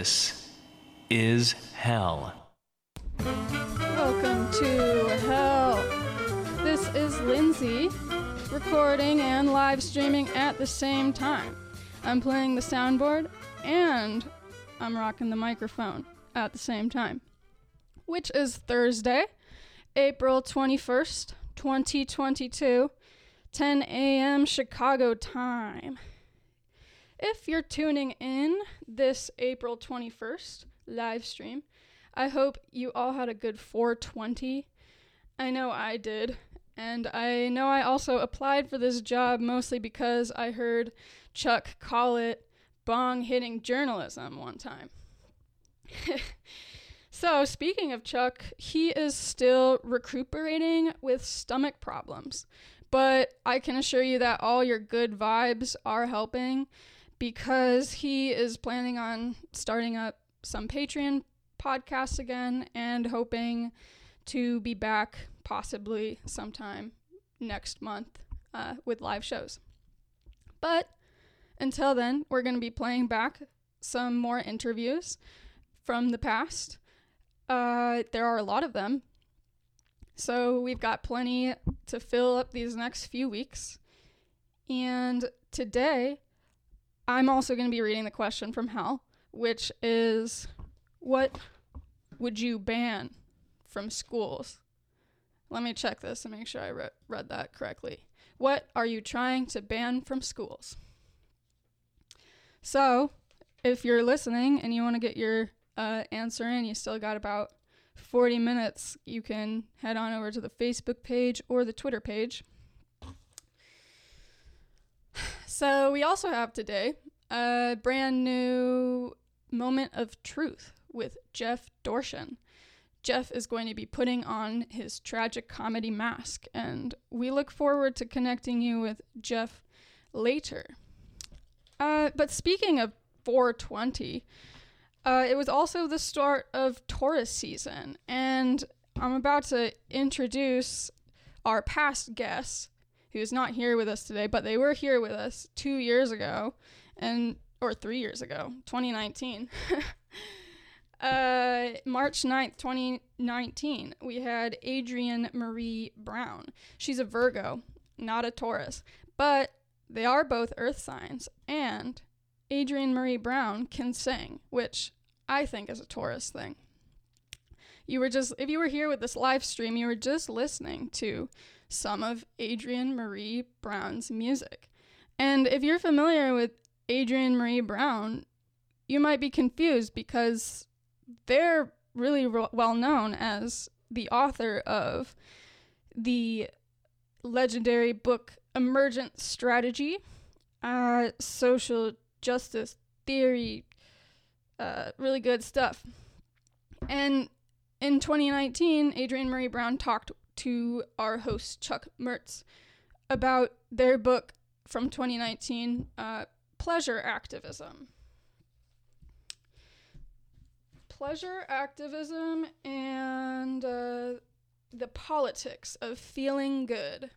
This is hell. Welcome to hell. This is Lindsay, recording and live streaming at the same time. I'm playing the soundboard and I'm rocking the microphone at the same time, which is Thursday, April 21st, 2022, 10 a.m. Chicago time. If you're tuning in this April 21st live stream, I hope you all had a good 420. I know I did. And I know I also applied for this job mostly because I heard Chuck call it bong hitting journalism one time. so, speaking of Chuck, he is still recuperating with stomach problems. But I can assure you that all your good vibes are helping because he is planning on starting up some Patreon podcasts again and hoping to be back possibly sometime next month uh, with live shows. But until then, we're going to be playing back some more interviews from the past. Uh, there are a lot of them. So we've got plenty to fill up these next few weeks. And today, I'm also going to be reading the question from hell, which is what would you ban from schools? Let me check this and make sure I re- read that correctly. What are you trying to ban from schools? So, if you're listening and you want to get your uh, answer in, you still got about 40 minutes, you can head on over to the Facebook page or the Twitter page. So, we also have today a brand new moment of truth with Jeff Dorchen. Jeff is going to be putting on his tragic comedy mask, and we look forward to connecting you with Jeff later. Uh, but speaking of 420, uh, it was also the start of Taurus season, and I'm about to introduce our past guests, who's not here with us today, but they were here with us two years ago, and or three years ago, 2019. uh, March 9th, 2019, we had Adrienne Maree Brown. She's a Virgo, not a Taurus, but they are both earth signs, and Adrienne Maree Brown can sing, which I think is a Taurus thing. You were just, if you were here with this live stream, you were just listening to some of Adrienne Maree Brown's music. And if you're familiar with Adrienne Maree Brown, you might be confused because they're really re- well known as the author of the legendary book Emergent Strategy, uh, social justice theory, uh, really good stuff. And in 2019, Adrienne Maree Brown talked to our host Chuck Mertz about their book from 2019, uh, pleasure activism. Pleasure activism and uh, the politics of feeling good.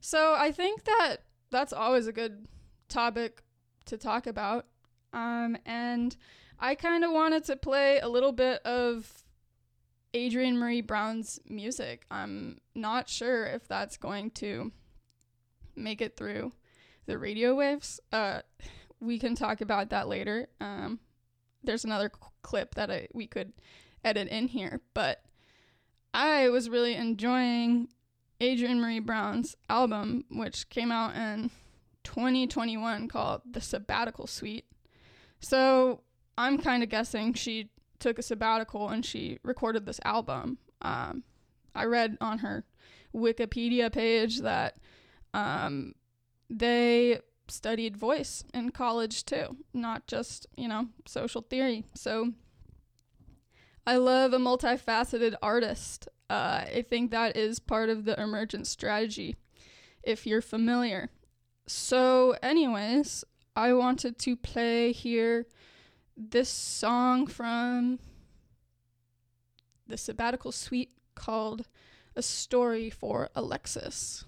So I think that that's always a good topic to talk about. Um, and I kind of wanted to play a little bit of Adrienne Maree Brown's music. I'm not sure if that's going to make it through the radio waves. Uh, we can talk about that later. Um, there's another clip that I, we could edit in here, but I was really enjoying Adrienne Maree Brown's album, which came out in 2021 called The Sabbatical Suite. So I'm kind of guessing she took a sabbatical and she recorded this album. Um, I read on her Wikipedia page that um, they studied voice in college too, not just, you know, social theory. So I love a multifaceted artist. Uh, I think that is part of the emergent strategy, if you're familiar. So, anyways, I wanted to play here this song from the sabbatical suite called A Story for Alexis.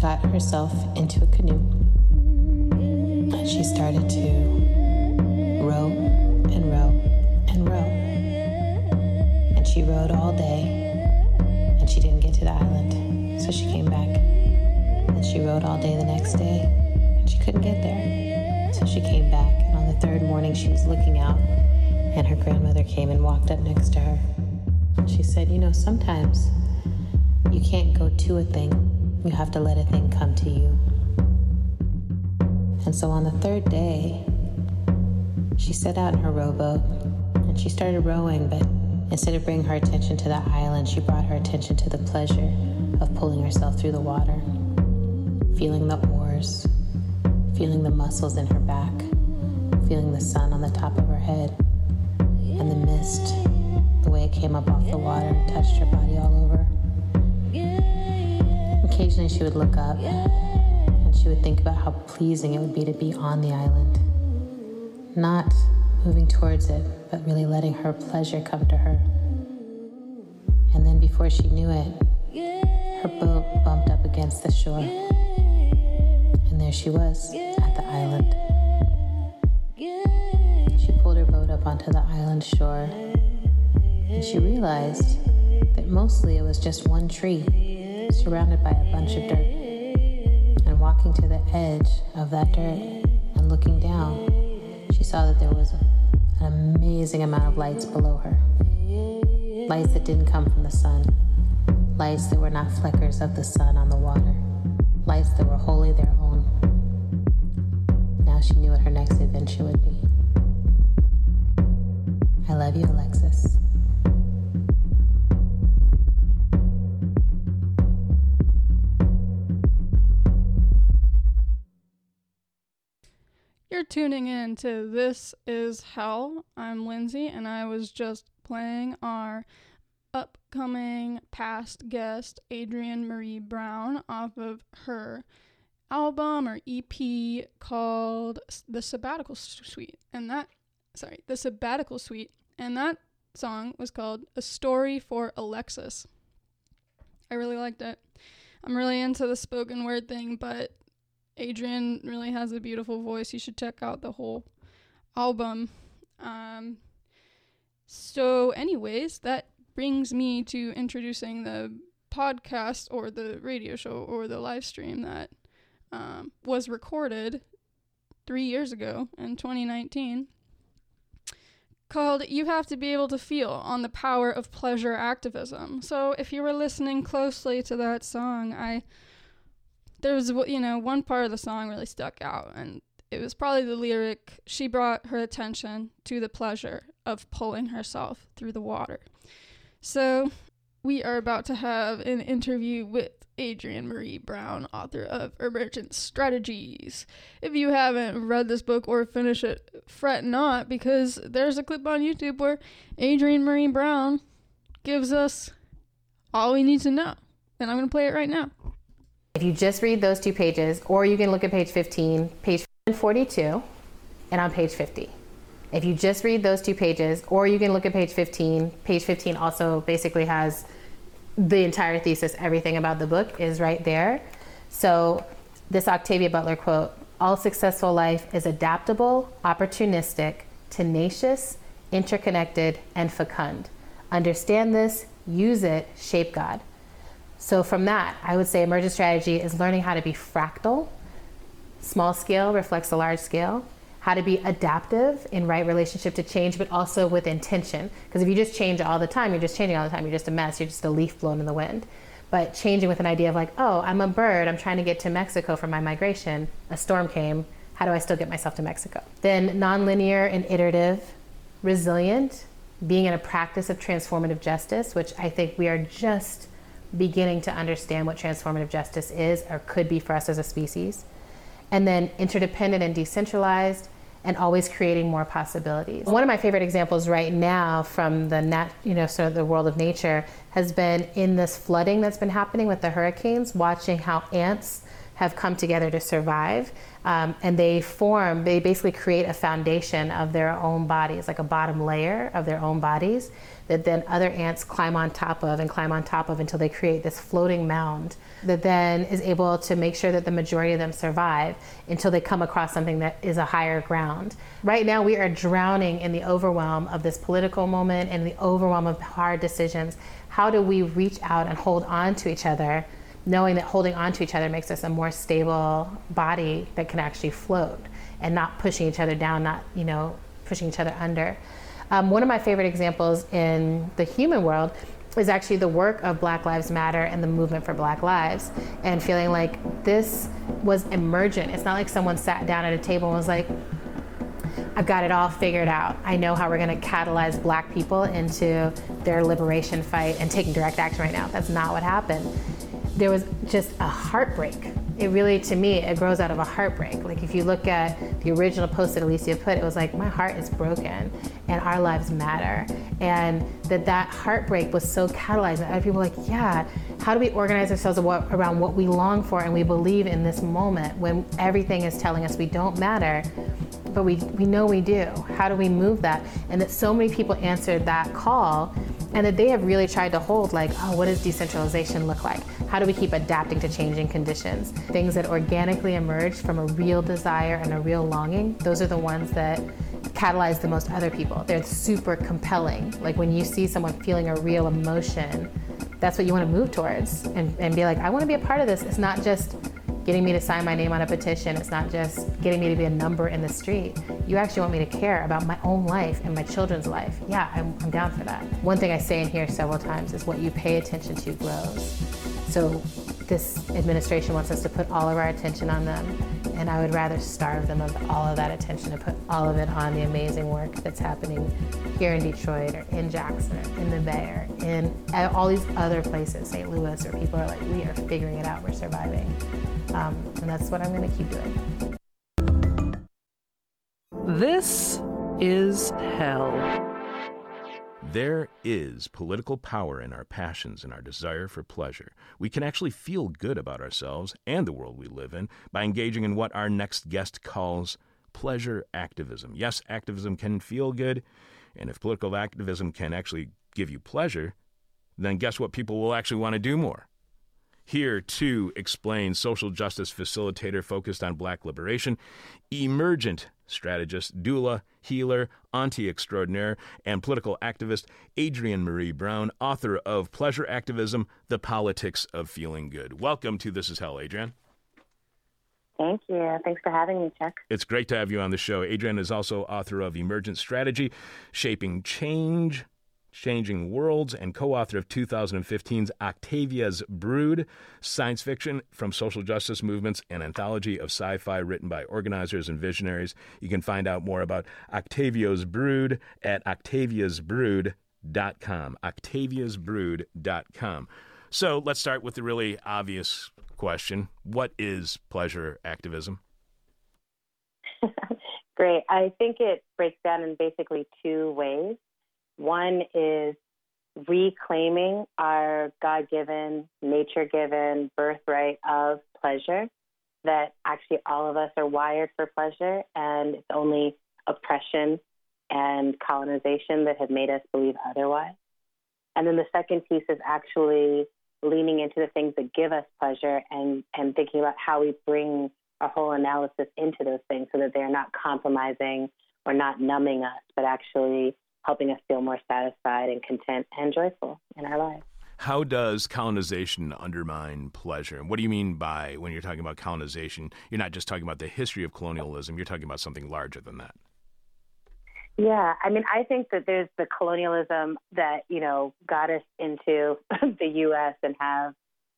Got herself into a canoe. And she started to row and row and row. And she rowed all day, and she didn't get to the island. So she came back. And she rowed all day the next day, and she couldn't get there. So she came back, and on the third morning, she was looking out, and her grandmother came and walked up next to her. She said, You know, sometimes you can't go to a thing, you have to let a thing come to you. And so on the third day, she set out in her rowboat and she started rowing, but instead of bringing her attention to the island, she brought her attention to the pleasure of pulling herself through the water, feeling the oars, feeling the muscles in her back, feeling the sun on the top of her head, and the mist, the way it came up off the water, touched her body all over. Occasionally, she would look up and she would think about how pleasing it would be to be on the island. Not moving towards it, but really letting her pleasure come to her. And then, before she knew it, her boat bumped up against the shore. And there she was at the island. She pulled her boat up onto the island shore and she realized that mostly it was just one tree surrounded by a bunch of dirt. And walking to the edge of that dirt and looking down, she saw that there was an amazing amount of lights below her. Lights that didn't come from the sun, lights that were not flickers of the sun on the water, lights that were wholly their own. Now she knew what her next adventure would be. I love you, Alexis. You're tuning in to This Is Hell. I'm Lindsay, and I was just playing our upcoming past guest, Adrienne Maree Brown, off of her album or EP called The Sabbatical Suite. And that, sorry, The Sabbatical Suite. And that song was called A Story for Alexis. I really liked it. I'm really into the spoken word thing, but Adrienne really has a beautiful voice. You should check out the whole album. Um, so, anyways, that brings me to introducing the podcast or the radio show or the live stream that um, was recorded three years ago in 2019 called You Have to Be Able to Feel on the Power of Pleasure Activism. So, if you were listening closely to that song, I there was you know one part of the song really stuck out and it was probably the lyric she brought her attention to the pleasure of pulling herself through the water so we are about to have an interview with Adrienne Maree Brown, author of Emergent Strategies. If you haven't read this book or finished it, fret not because there's a clip on YouTube where Adrienne Maree Brown gives us all we need to know. And I'm going to play it right now. If you just read those two pages, or you can look at page 15, page 42, and on page 50. If you just read those two pages, or you can look at page 15, page 15 also basically has the entire thesis, everything about the book is right there. So, this Octavia Butler quote All successful life is adaptable, opportunistic, tenacious, interconnected, and fecund. Understand this, use it, shape God. So, from that, I would say emergent strategy is learning how to be fractal. Small scale reflects the large scale. How to be adaptive in right relationship to change, but also with intention. Because if you just change all the time, you're just changing all the time, you're just a mess, you're just a leaf blown in the wind. but changing with an idea of like, oh, I'm a bird, I'm trying to get to Mexico for my migration. A storm came. How do I still get myself to Mexico? Then nonlinear and iterative, resilient, being in a practice of transformative justice, which I think we are just beginning to understand what transformative justice is or could be for us as a species. And then interdependent and decentralized and always creating more possibilities. One of my favorite examples right now from the nat, you know, sort of the world of nature has been in this flooding that's been happening with the hurricanes, watching how ants have come together to survive. Um, and they form, they basically create a foundation of their own bodies, like a bottom layer of their own bodies that then other ants climb on top of and climb on top of until they create this floating mound that then is able to make sure that the majority of them survive until they come across something that is a higher ground. Right now, we are drowning in the overwhelm of this political moment and the overwhelm of hard decisions. How do we reach out and hold on to each other? Knowing that holding on to each other makes us a more stable body that can actually float and not pushing each other down, not, you know, pushing each other under. Um, one of my favorite examples in the human world is actually the work of Black Lives Matter and the movement for Black Lives, and feeling like this was emergent. It's not like someone sat down at a table and was like, I've got it all figured out. I know how we're going to catalyze black people into their liberation fight and taking direct action right now. That's not what happened there was just a heartbreak. It really, to me, it grows out of a heartbreak. Like if you look at the original post that Alicia put, it was like, my heart is broken and our lives matter. And that that heartbreak was so catalyzed that other people were like, yeah, how do we organize ourselves around what we long for and we believe in this moment when everything is telling us we don't matter, but we, we know we do. How do we move that? And that so many people answered that call and that they have really tried to hold like, oh, what does decentralization look like? How do we keep adapting to changing conditions? Things that organically emerge from a real desire and a real longing, those are the ones that catalyze the most other people. They're super compelling. Like when you see someone feeling a real emotion, that's what you want to move towards and, and be like, I want to be a part of this. It's not just getting me to sign my name on a petition. It's not just getting me to be a number in the street. You actually want me to care about my own life and my children's life. Yeah, I'm, I'm down for that. One thing I say in here several times is what you pay attention to grows. So this administration wants us to put all of our attention on them, and I would rather starve them of all of that attention and put all of it on the amazing work that's happening here in Detroit or in Jackson or in the Bay or in all these other places, St. Louis, where people are like, we are figuring it out, we're surviving. Um, and that's what I'm going to keep doing. This is hell. There is political power in our passions and our desire for pleasure. We can actually feel good about ourselves and the world we live in by engaging in what our next guest calls pleasure activism. Yes, activism can feel good, and if political activism can actually give you pleasure, then guess what people will actually want to do more? Here to explain social justice facilitator focused on black liberation, emergent strategist, doula, healer, auntie extraordinaire, and political activist Adrienne Maree Brown, author of Pleasure Activism The Politics of Feeling Good. Welcome to This Is Hell, Adrienne. Thank you. Thanks for having me, Chuck. It's great to have you on the show. Adrienne is also author of Emergent Strategy, Shaping Change, Changing Worlds, and co author of 2015's Octavia's Brood, science fiction from social justice movements, an anthology of sci fi written by organizers and visionaries. You can find out more about Octavia's Brood at octaviasbrood.com. Octaviasbrood.com. So let's start with the really obvious question What is pleasure activism? Great. I think it breaks down in basically two ways. One is reclaiming our God given, nature given birthright of pleasure, that actually all of us are wired for pleasure, and it's only oppression and colonization that have made us believe otherwise. And then the second piece is actually leaning into the things that give us pleasure and, and thinking about how we bring our whole analysis into those things so that they're not compromising or not numbing us, but actually helping us feel more satisfied and content and joyful in our lives. How does colonization undermine pleasure? And what do you mean by when you're talking about colonization? You're not just talking about the history of colonialism, you're talking about something larger than that. Yeah, I mean, I think that there's the colonialism that, you know, got us into the U.S. and have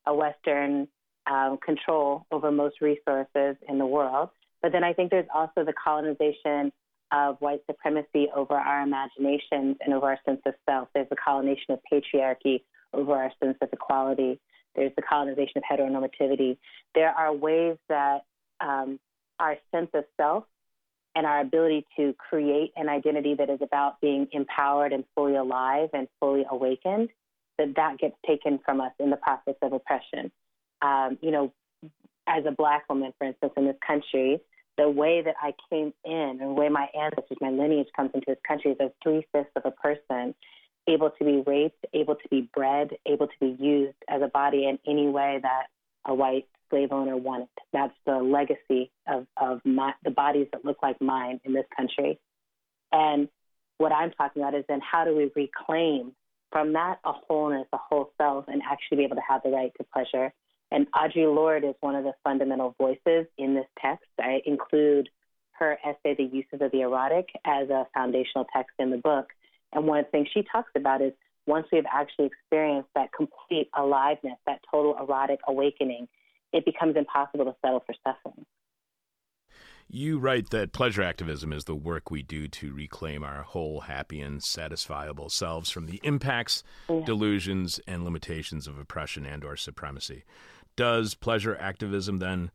a Western um, control over most resources in the world. But then I think there's also the colonization of white supremacy over our imaginations and over our sense of self. There's the colonization of patriarchy over our sense of equality. There's the colonization of heteronormativity. There are ways that um, our sense of self and our ability to create an identity that is about being empowered and fully alive and fully awakened, that that gets taken from us in the process of oppression. Um, you know, as a black woman, for instance, in this country, the way that I came in and the way my ancestors, my lineage comes into this country is as three fifths of a person able to be raped, able to be bred, able to be used as a body in any way that a white slave owner wanted. That's the legacy of, of my, the bodies that look like mine in this country. And what I'm talking about is then how do we reclaim from that a wholeness, a whole self, and actually be able to have the right to pleasure. And Audre Lorde is one of the fundamental voices in this text. I include her essay, The Uses of the Erotic, as a foundational text in the book. And one of the things she talks about is once we have actually experienced that complete aliveness, that total erotic awakening, it becomes impossible to settle for suffering. You write that pleasure activism is the work we do to reclaim our whole, happy, and satisfiable selves from the impacts, yeah. delusions, and limitations of oppression and/or supremacy. Does pleasure activism then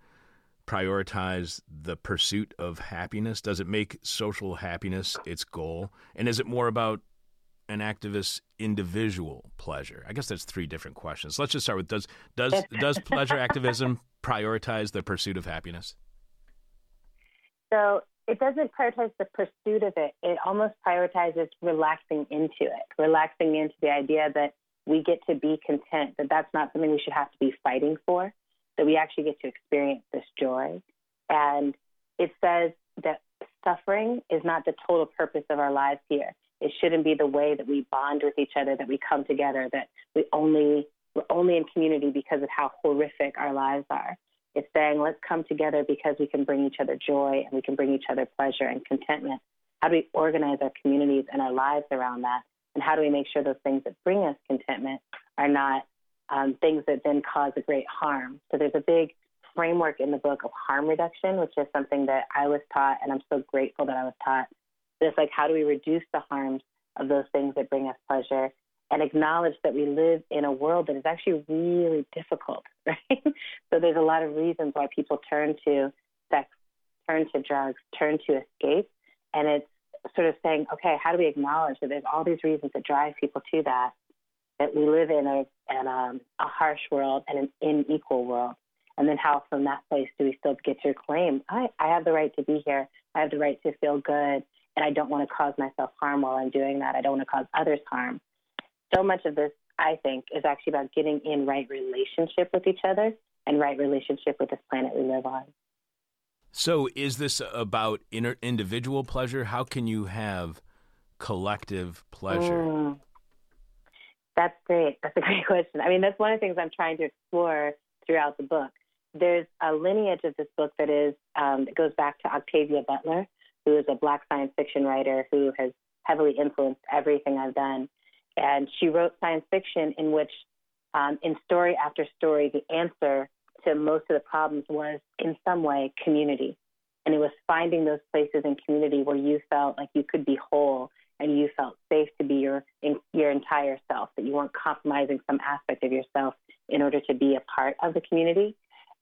prioritize the pursuit of happiness? Does it make social happiness its goal? And is it more about an activist's individual pleasure? I guess that's three different questions. Let's just start with does does does pleasure activism prioritize the pursuit of happiness? So it doesn't prioritize the pursuit of it. It almost prioritizes relaxing into it, relaxing into the idea that we get to be content, that that's not something we should have to be fighting for, that we actually get to experience this joy. And it says that suffering is not the total purpose of our lives here. It shouldn't be the way that we bond with each other, that we come together, that we only we're only in community because of how horrific our lives are. It's saying let's come together because we can bring each other joy and we can bring each other pleasure and contentment. How do we organize our communities and our lives around that? And how do we make sure those things that bring us contentment are not um, things that then cause a great harm? So there's a big framework in the book of harm reduction, which is something that I was taught, and I'm so grateful that I was taught. Just like how do we reduce the harms of those things that bring us pleasure and acknowledge that we live in a world that is actually really difficult, right? so there's a lot of reasons why people turn to sex, turn to drugs, turn to escape. And it's sort of saying, okay, how do we acknowledge that there's all these reasons that drive people to that, that we live in a, in a, a harsh world and an unequal world? And then how from that place do we still get to claim, I, I have the right to be here. I have the right to feel good. And I don't want to cause myself harm while I'm doing that. I don't want to cause others harm. So much of this, I think, is actually about getting in right relationship with each other and right relationship with this planet we live on. So, is this about individual pleasure? How can you have collective pleasure? Mm. That's great. That's a great question. I mean, that's one of the things I'm trying to explore throughout the book. There's a lineage of this book that is um, that goes back to Octavia Butler, who is a Black science fiction writer who has heavily influenced everything I've done. And she wrote science fiction in which, um, in story after story, the answer to most of the problems was in some way community. And it was finding those places in community where you felt like you could be whole and you felt safe to be your in, your entire self, that you weren't compromising some aspect of yourself in order to be a part of the community.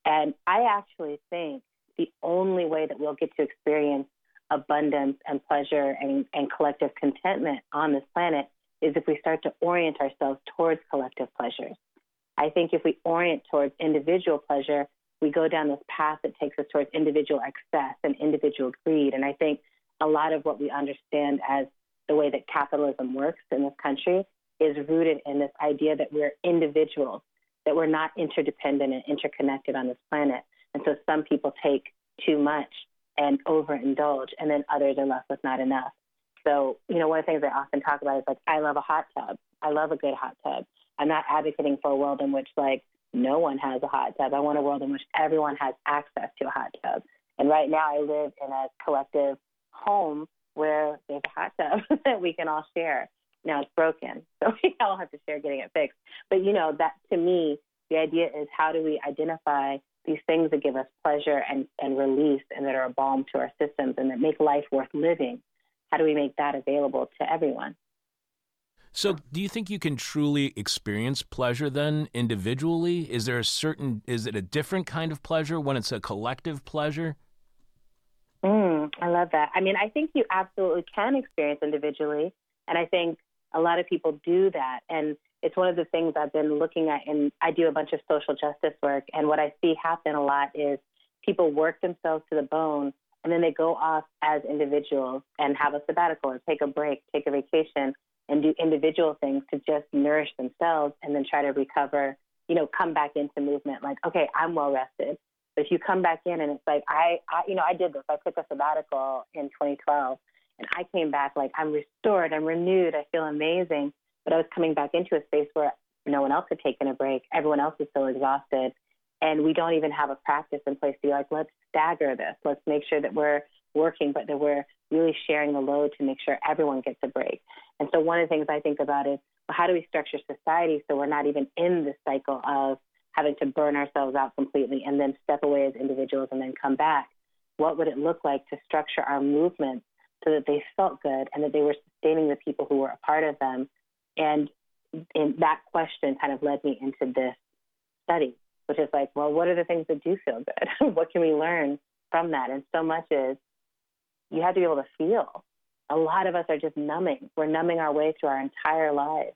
And I actually think the only way that we'll get to experience abundance and pleasure and, and collective contentment on this planet is if we start to orient ourselves towards collective pleasures. I think if we orient towards individual pleasure, we go down this path that takes us towards individual excess and individual greed. And I think a lot of what we understand as the way that capitalism works in this country is rooted in this idea that we're individuals, that we're not interdependent and interconnected on this planet. And so some people take too much and overindulge, and then others are left with not enough. So, you know, one of the things I often talk about is like, I love a hot tub. I love a good hot tub. I'm not advocating for a world in which like no one has a hot tub. I want a world in which everyone has access to a hot tub. And right now I live in a collective home where there's a hot tub that we can all share. Now it's broken, so we all have to share getting it fixed. But you know, that to me, The idea is how do we identify these things that give us pleasure and, and release and that are a balm to our systems and that make life worth living? How do we make that available to everyone? So, do you think you can truly experience pleasure then individually? Is there a certain, is it a different kind of pleasure when it's a collective pleasure? Mm, I love that. I mean, I think you absolutely can experience individually. And I think a lot of people do that. And it's one of the things I've been looking at. And I do a bunch of social justice work. And what I see happen a lot is people work themselves to the bone and then they go off as individuals and have a sabbatical or take a break, take a vacation, and do individual things to just nourish themselves and then try to recover, you know, come back into movement. Like, okay, I'm well rested. But if you come back in and it's like, I, I, you know, I did this. I took a sabbatical in 2012 and I came back like I'm restored, I'm renewed, I feel amazing. But I was coming back into a space where no one else had taken a break. Everyone else is so exhausted. And we don't even have a practice in place to be like, let's stagger this. Let's make sure that we're working, but that we're really sharing the load to make sure everyone gets a break. And so one of the things I think about is well, how do we structure society so we're not even in this cycle of having to burn ourselves out completely and then step away as individuals and then come back? What would it look like to structure our movements so that they felt good and that they were sustaining the people who were a part of them? And, and that question kind of led me into this study, which is like, well, what are the things that do feel good? what can we learn from that? And so much is you have to be able to feel. A lot of us are just numbing. We're numbing our way through our entire lives.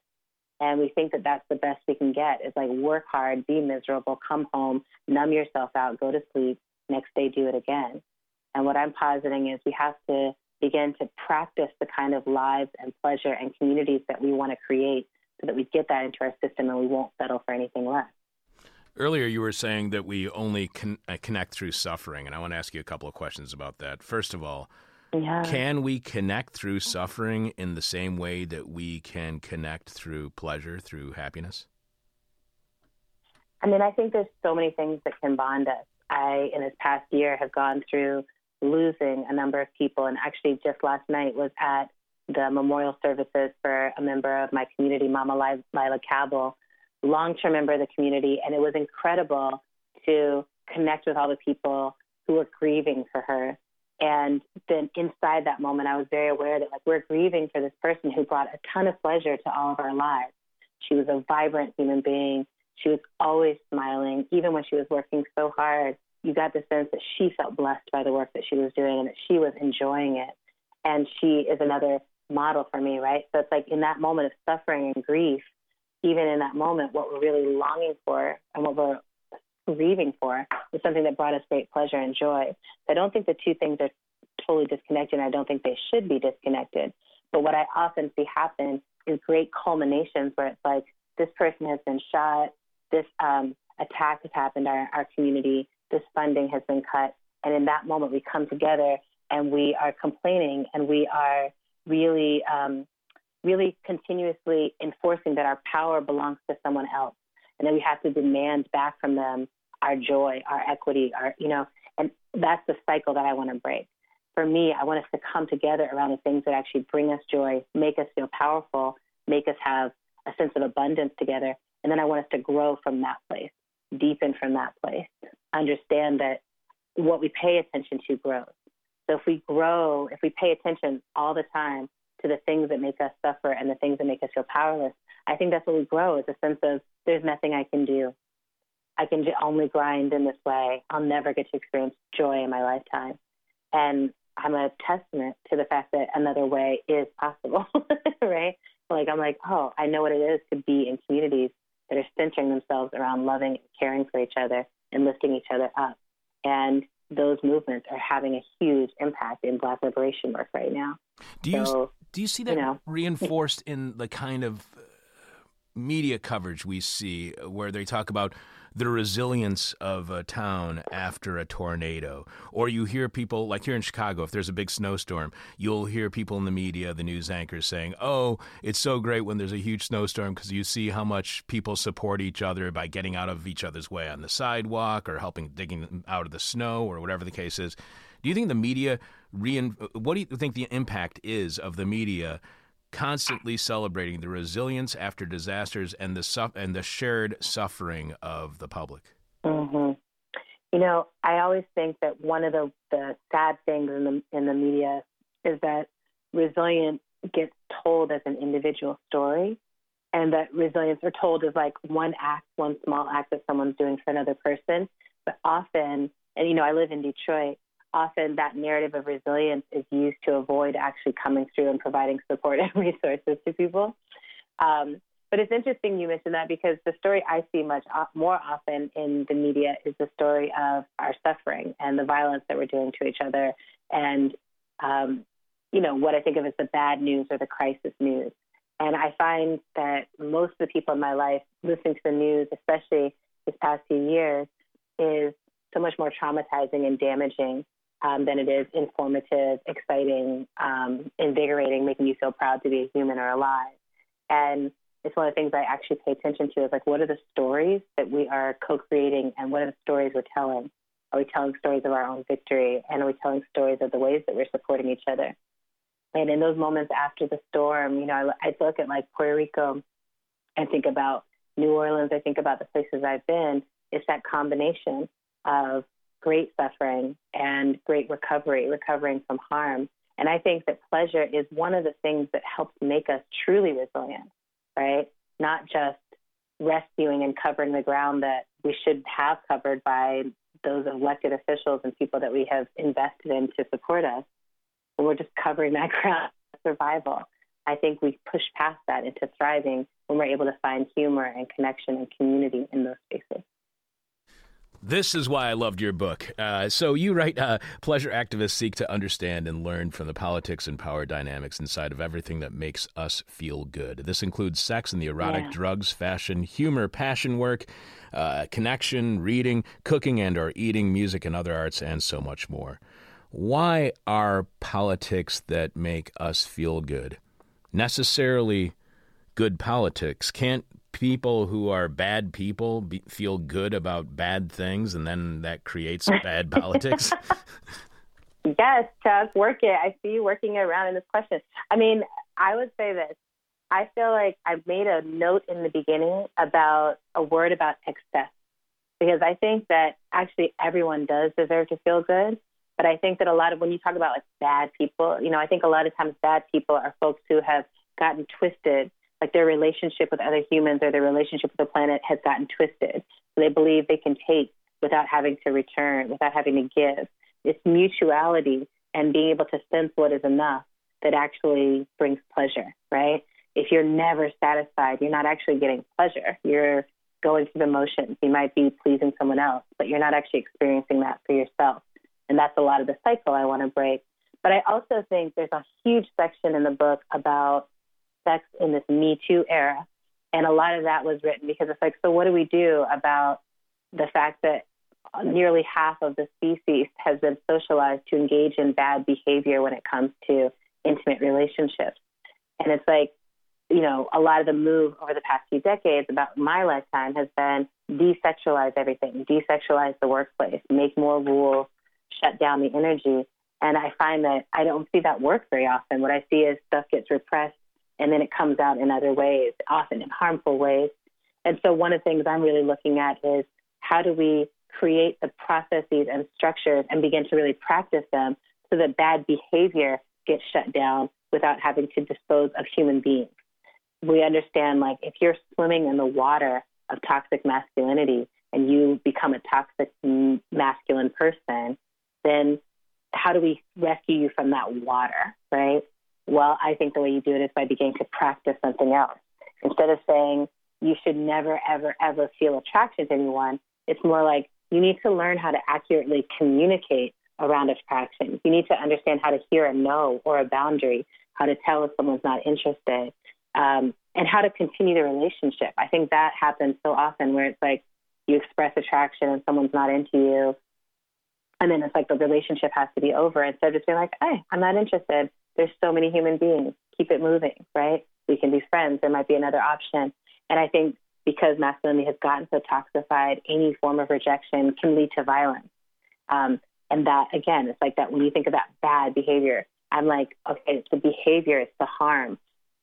And we think that that's the best we can get is like work hard, be miserable, come home, numb yourself out, go to sleep, next day do it again. And what I'm positing is we have to begin to practice the kind of lives and pleasure and communities that we want to create so that we get that into our system and we won't settle for anything less. Earlier, you were saying that we only con- uh, connect through suffering, and I want to ask you a couple of questions about that. First of all, yeah. can we connect through suffering in the same way that we can connect through pleasure, through happiness? I mean, I think there's so many things that can bond us. I, in this past year, have gone through losing a number of people, and actually, just last night was at the memorial services for a member of my community, Mama Lila Cabbil, long term member of the community, and it was incredible to connect with all the people who were grieving for her. And then inside that moment, I was very aware that like we're grieving for this person who brought a ton of pleasure to all of our lives. She was a vibrant human being. She was always smiling, even when she was working so hard. You got the sense that she felt blessed by the work that she was doing and that she was enjoying it. And she is another model for me, right? So it's like in that moment of suffering and grief, even in that moment, what we're really longing for and what we're grieving for is something that brought us great pleasure and joy. I don't think the two things are totally disconnected, and I don't think they should be disconnected. But what I often see happen is great culminations where it's like this person has been shot, this um, attack has happened in our, our community, this funding has been cut, and in that moment we come together and we are complaining and we are really um, really continuously enforcing that our power belongs to someone else and that we have to demand back from them our joy, our equity, our, you know, and that's the cycle that I want to break. For me, I want us to come together around the things that actually bring us joy, make us feel powerful, make us have a sense of abundance together. And then I want us to grow from that place, deepen from that place, understand that what we pay attention to grows. So if we grow, if we pay attention all the time to the things that make us suffer and the things that make us feel powerless, I think that's what we grow is a sense of there's nothing I can do. I can only grind in this way. I'll never get to experience joy in my lifetime. And I'm a testament to the fact that another way is possible, right? Like, I'm like, oh, I know what it is to be in communities that are centering themselves around loving and caring for each other and lifting each other up. And those movements are having a huge impact in Black liberation work right now. Do you so, do you see that you know, reinforced in the kind of uh, media coverage we see where they talk about the resilience of a town after a tornado. Or you hear people, like here in Chicago, if there's a big snowstorm, you'll hear people in the media, the news anchors saying, Oh, it's so great when there's a huge snowstorm because you see how much people support each other by getting out of each other's way on the sidewalk or helping digging out of the snow or whatever the case is. Do you think the media, rein- what do you think the impact is of the media constantly celebrating the resilience after disasters and the su- and the shared suffering of the public. Mm-hmm. You know, I always think that one of the, the sad things in the in the media is that resilience gets told as an individual story, and that resilience are told as like one act, one small act that someone's doing for another person. But often, and you know, I live in Detroit. Often, that narrative of resilience is used to avoid actually coming through and providing support and resources to people. Um, but it's interesting you mentioned that because the story I see much more often in the media is the story of our suffering and the violence that we're doing to each other, and um, you know what I think of as the bad news or the crisis news. And I find that most of the people in my life listening to the news, especially this past few years, is so much more traumatizing and damaging um, than it is informative, exciting, um, invigorating, making you feel proud to be a human or alive. And it's one of the things I actually pay attention to is like, what are the stories that we are co creating and what are the stories we're telling? Are we telling stories of our own victory? And are we telling stories of the ways that we're supporting each other? And in those moments after the storm, you know, I, I look at like Puerto Rico and think about New Orleans, I think about the places I've been. It's that combination of great suffering and great recovery, recovering from harm. And I think that pleasure is one of the things that helps make us truly resilient right? Not just rescuing and covering the ground that we should have covered by those elected officials and people that we have invested in to support us. And we're just covering that ground survival. I think we push past that into thriving when we're able to find humor and connection and community in those spaces. This is why I loved your book. Uh, so you write, uh, pleasure activists seek to understand and learn from the politics and power dynamics inside of everything that makes us feel good. This includes sex and the erotic, yeah. drugs, fashion, humor, passion work, uh, connection, reading, cooking and or eating, music and other arts, and so much more. Why are politics that make us feel good necessarily good politics? Can't people who are bad people be, feel good about bad things, and then that creates bad politics? Yes, Chuck, work it. I see you working around in this question. I mean, I would say this. I feel like I've made a note in the beginning about a word about excess because I think that actually everyone does deserve to feel good. But I think that a lot of when you talk about like bad people, you know, I think a lot of times bad people are folks who have gotten twisted like their relationship with other humans or their relationship with the planet has gotten twisted. They believe they can take without having to return, without having to give. It's mutuality and being able to sense what is enough that actually brings pleasure, right? If you're never satisfied, you're not actually getting pleasure. You're going through the motions. You might be pleasing someone else, but you're not actually experiencing that for yourself. And that's a lot of the cycle I want to break. But I also think there's a huge section in the book about sex in this Me Too era. And a lot of that was written because it's like, so what do we do about the fact that nearly half of the species has been socialized to engage in bad behavior when it comes to intimate relationships? And it's like, you know, a lot of the move over the past few decades about my lifetime has been desexualize everything, desexualize the workplace, make more rules, shut down the energy. And I find that I don't see that work very often. What I see is stuff gets repressed and then it comes out in other ways, often in harmful ways. And so, one of the things I'm really looking at is how do we create the processes and structures and begin to really practice them so that bad behavior gets shut down without having to dispose of human beings. We understand, like, if you're swimming in the water of toxic masculinity and you become a toxic masculine person, then how do we rescue you from that water, right? Well, I think the way you do it is by beginning to practice something else. Instead of saying you should never, ever, ever feel attraction to anyone, it's more like you need to learn how to accurately communicate around attraction. You need to understand how to hear a no or a boundary, how to tell if someone's not interested, um, and how to continue the relationship. I think that happens so often where it's like you express attraction and someone's not into you. And then it's like the relationship has to be over instead of just being like, hey, I'm not interested there's so many human beings. Keep it moving, right? We can be friends. There might be another option. And I think because masculinity has gotten so toxified, any form of rejection can lead to violence. Um, and that, again, it's like that when you think that bad behavior, I'm like, okay, it's the behavior, it's the harm.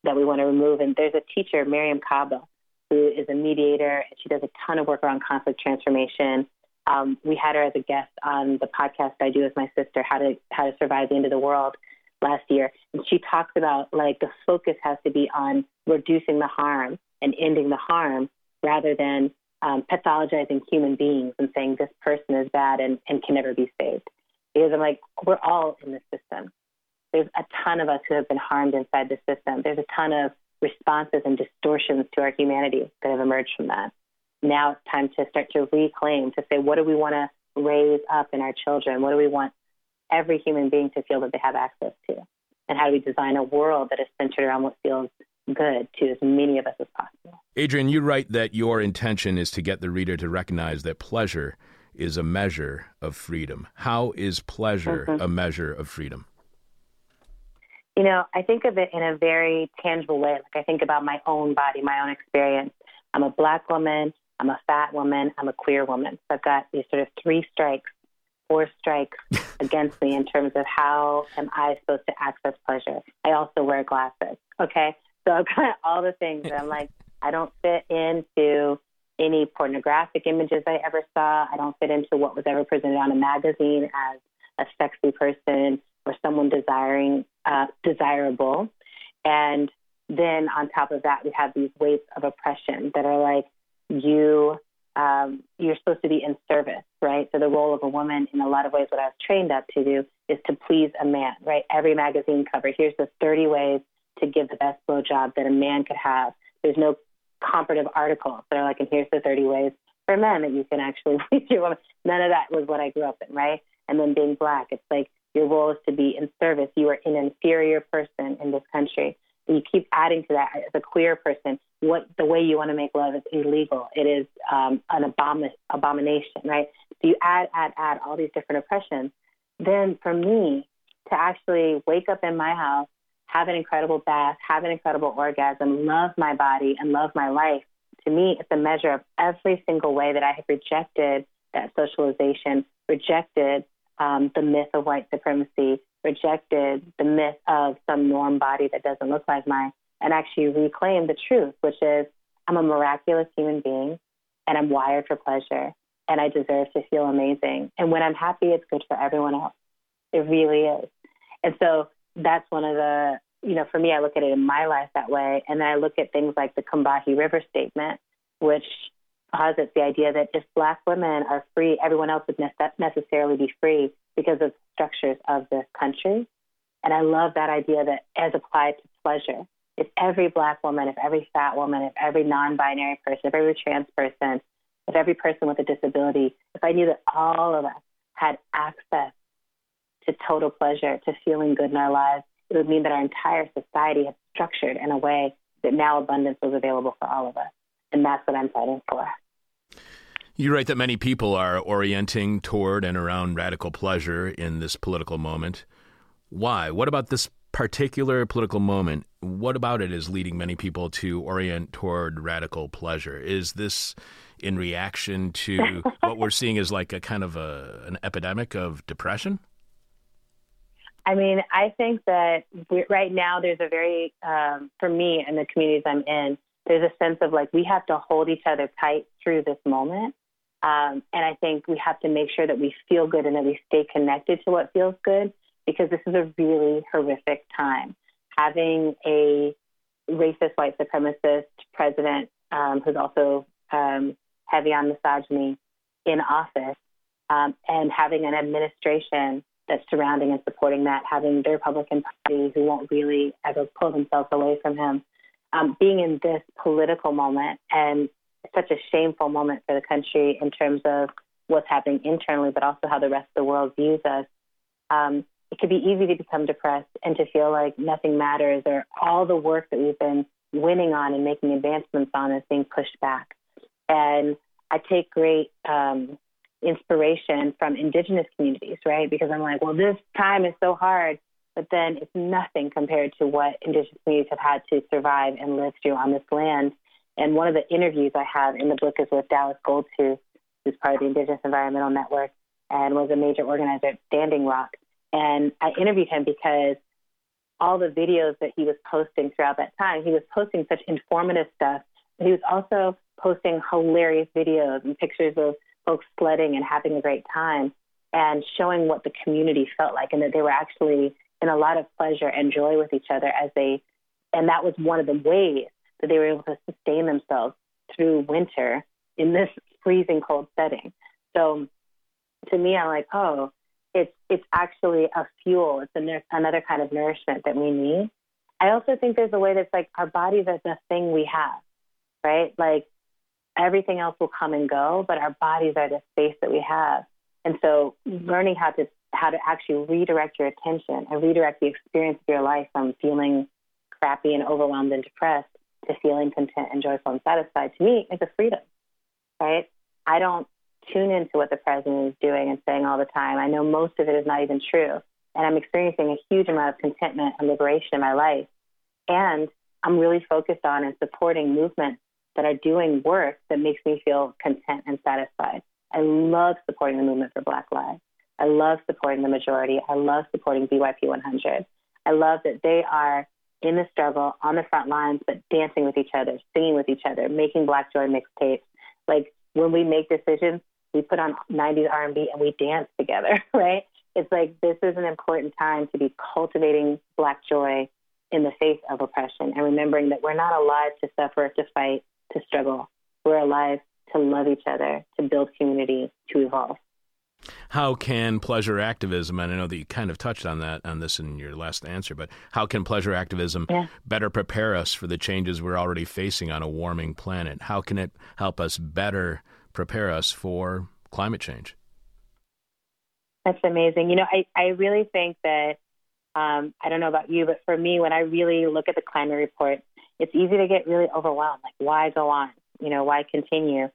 that we want to remove. And there's a teacher, Mariame Kaba, who is a mediator, and she does a ton of work around conflict transformation. Um, we had her as a guest on the podcast I do with my sister, How to How to Survive the End of the World, last year, and she talks about like the focus has to be on reducing the harm and ending the harm rather than um, pathologizing human beings and saying this person is bad and, and can never be saved. Because I'm like, we're all in this system. There's a ton of us who have been harmed inside the system. There's a ton of responses and distortions to our humanity that have emerged from that. Now it's time to start to reclaim, to say, what do we want to raise up in our children? What do we want every human being to feel that they have access to? And how do we design a world that is centered around what feels good to as many of us as possible? Adrienne, you write that your intention is to get the reader to recognize that pleasure is a measure of freedom. How is pleasure mm-hmm. a measure of freedom? You know, I think of it in a very tangible way. Like I think about my own body, my own experience. I'm a black woman, I'm a fat woman, I'm a queer woman. So I've got these sort of three strikes, four strikes against me in terms of how am I supposed to access pleasure. I also wear glasses. Okay. So I've got all the things that I'm like, I don't fit into any pornographic images I ever saw. I don't fit into what was ever presented on a magazine as a sexy person or someone desiring uh, desirable. And then on top of that, we have these weights of oppression that are like you um, you're supposed to be in service, right? So the role of a woman, in a lot of ways, what I was trained up to do is to please a man, right? Every magazine cover, here's the 30 ways to give the best blowjob that a man could have. There's no comparative articles that are like, and here's the 30 ways for men that you can actually please your woman. None of that was what I grew up in, right? And then being black, it's like your role is to be in service. You are an inferior person in this country. You keep adding to that as a queer person. What the way you want to make love is illegal. It is um, an abomin- abomination, right? So you add, add, add all these different oppressions. Then for me to actually wake up in my house, have an incredible bath, have an incredible orgasm, love my body and love my life, to me, it's a measure of every single way that I have rejected that socialization, rejected um, the myth of white supremacy, rejected the myth of some norm body that doesn't look like mine, and actually reclaimed the truth, which is I'm a miraculous human being and I'm wired for pleasure and I deserve to feel amazing. And when I'm happy, it's good for everyone else. It really is. And so that's one of the, you know, for me, I look at it in my life that way. And then I look at things like the Combahee River Statement, which posits the idea that if black women are free, everyone else would ne- necessarily be free because of structures of this country. And I love that idea that as applied to pleasure, if every black woman, if every fat woman, if every non binary person, if every trans person, if every person with a disability, if I knew that all of us had access to total pleasure, to feeling good in our lives, it would mean that our entire society had structured in a way that now abundance was available for all of us. And that's what I'm fighting for. You write that many people are orienting toward and around radical pleasure in this political moment. Why? What about this particular political moment? What about it is leading many people to orient toward radical pleasure? Is this in reaction to what we're seeing as like a kind of a, an epidemic of depression? I mean, I think that right now there's a very, um, for me and the communities I'm in, there's a sense of like we have to hold each other tight through this moment. Um, and I think we have to make sure that we feel good and that we stay connected to what feels good because this is a really horrific time. Having a racist white supremacist president um, who's also um, heavy on misogyny in office um, and having an administration that's surrounding and supporting that, having the Republican Party who won't really ever pull themselves away from him. Um, being in this political moment and such a shameful moment for the country in terms of what's happening internally, but also how the rest of the world views us. Um, it could be easy to become depressed and to feel like nothing matters or all the work that we've been winning on and making advancements on is being pushed back. And I take great um, inspiration from indigenous communities, right? Because I'm like, well, this time is so hard, but then it's nothing compared to what indigenous communities have had to survive and live through on this land and one of the interviews I have in the book is with Dallas Goldtooth, who's part of the Indigenous Environmental Network and was a major organizer at Standing Rock. And I interviewed him because all the videos that he was posting throughout that time. He was posting such informative stuff, but he was also posting hilarious videos and pictures of folks sledding and having a great time and showing what the community felt like and that they were actually in a lot of pleasure and joy with each other as they and that was one of the ways that they were able to sustain themselves through winter in this freezing cold setting. So to me I'm like, oh, it's it's actually a fuel. It's a, another kind of nourishment that we need. I also think there's a way that's like our bodies are the thing we have, right? Like everything else will come and go, but our bodies are the space that we have. And so learning how to how to actually redirect your attention and redirect the experience of your life from feeling crappy and overwhelmed and depressed to feeling content and joyful and satisfied to me is a freedom. Right? I don't tune into what the president is doing and saying all the time. I know most of it is not even true. And I'm experiencing a huge amount of contentment and liberation in my life. And I'm really focused on and supporting movements that are doing work that makes me feel content and satisfied. I love supporting the movement for Black Lives. I love supporting the majority. I love supporting BYP 100. I love that they are in the struggle, on the front lines, but dancing with each other, singing with each other, making Black Joy mixtapes. Like when we make decisions, we put on 90s R&B and we dance together, right? It's like this is an important time to be cultivating Black joy in the face of oppression and remembering that we're not alive to suffer, to fight, to struggle. We're alive to love each other, to build community, to evolve. How can pleasure activism, and I know that you kind of touched on that on this in your last answer, but how can pleasure activism yeah. better prepare us for the changes we're already facing on a warming planet? How can it help us better prepare us for climate change? That's amazing. You know, I, I really think that, um, I don't know about you, but for me, when I really look at the climate report, it's easy to get really overwhelmed. Like, why go on? You know, why continue?